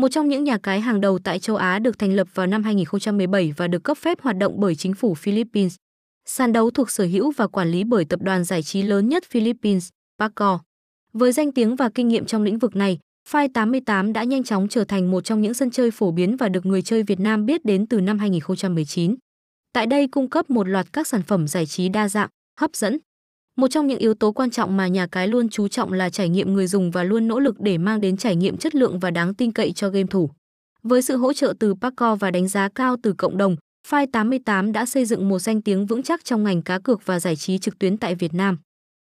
một trong những nhà cái hàng đầu tại châu Á được thành lập vào năm 2017 và được cấp phép hoạt động bởi chính phủ Philippines. Sàn đấu thuộc sở hữu và quản lý bởi tập đoàn giải trí lớn nhất Philippines, Paco, Với danh tiếng và kinh nghiệm trong lĩnh vực này, File 88 đã nhanh chóng trở thành một trong những sân chơi phổ biến và được người chơi Việt Nam biết đến từ năm 2019. Tại đây cung cấp một loạt các sản phẩm giải trí đa dạng, hấp dẫn. Một trong những yếu tố quan trọng mà nhà cái luôn chú trọng là trải nghiệm người dùng và luôn nỗ lực để mang đến trải nghiệm chất lượng và đáng tin cậy cho game thủ. Với sự hỗ trợ từ paco và đánh giá cao từ cộng đồng, File 88 đã xây dựng một danh tiếng vững chắc trong ngành cá cược và giải trí trực tuyến tại Việt Nam.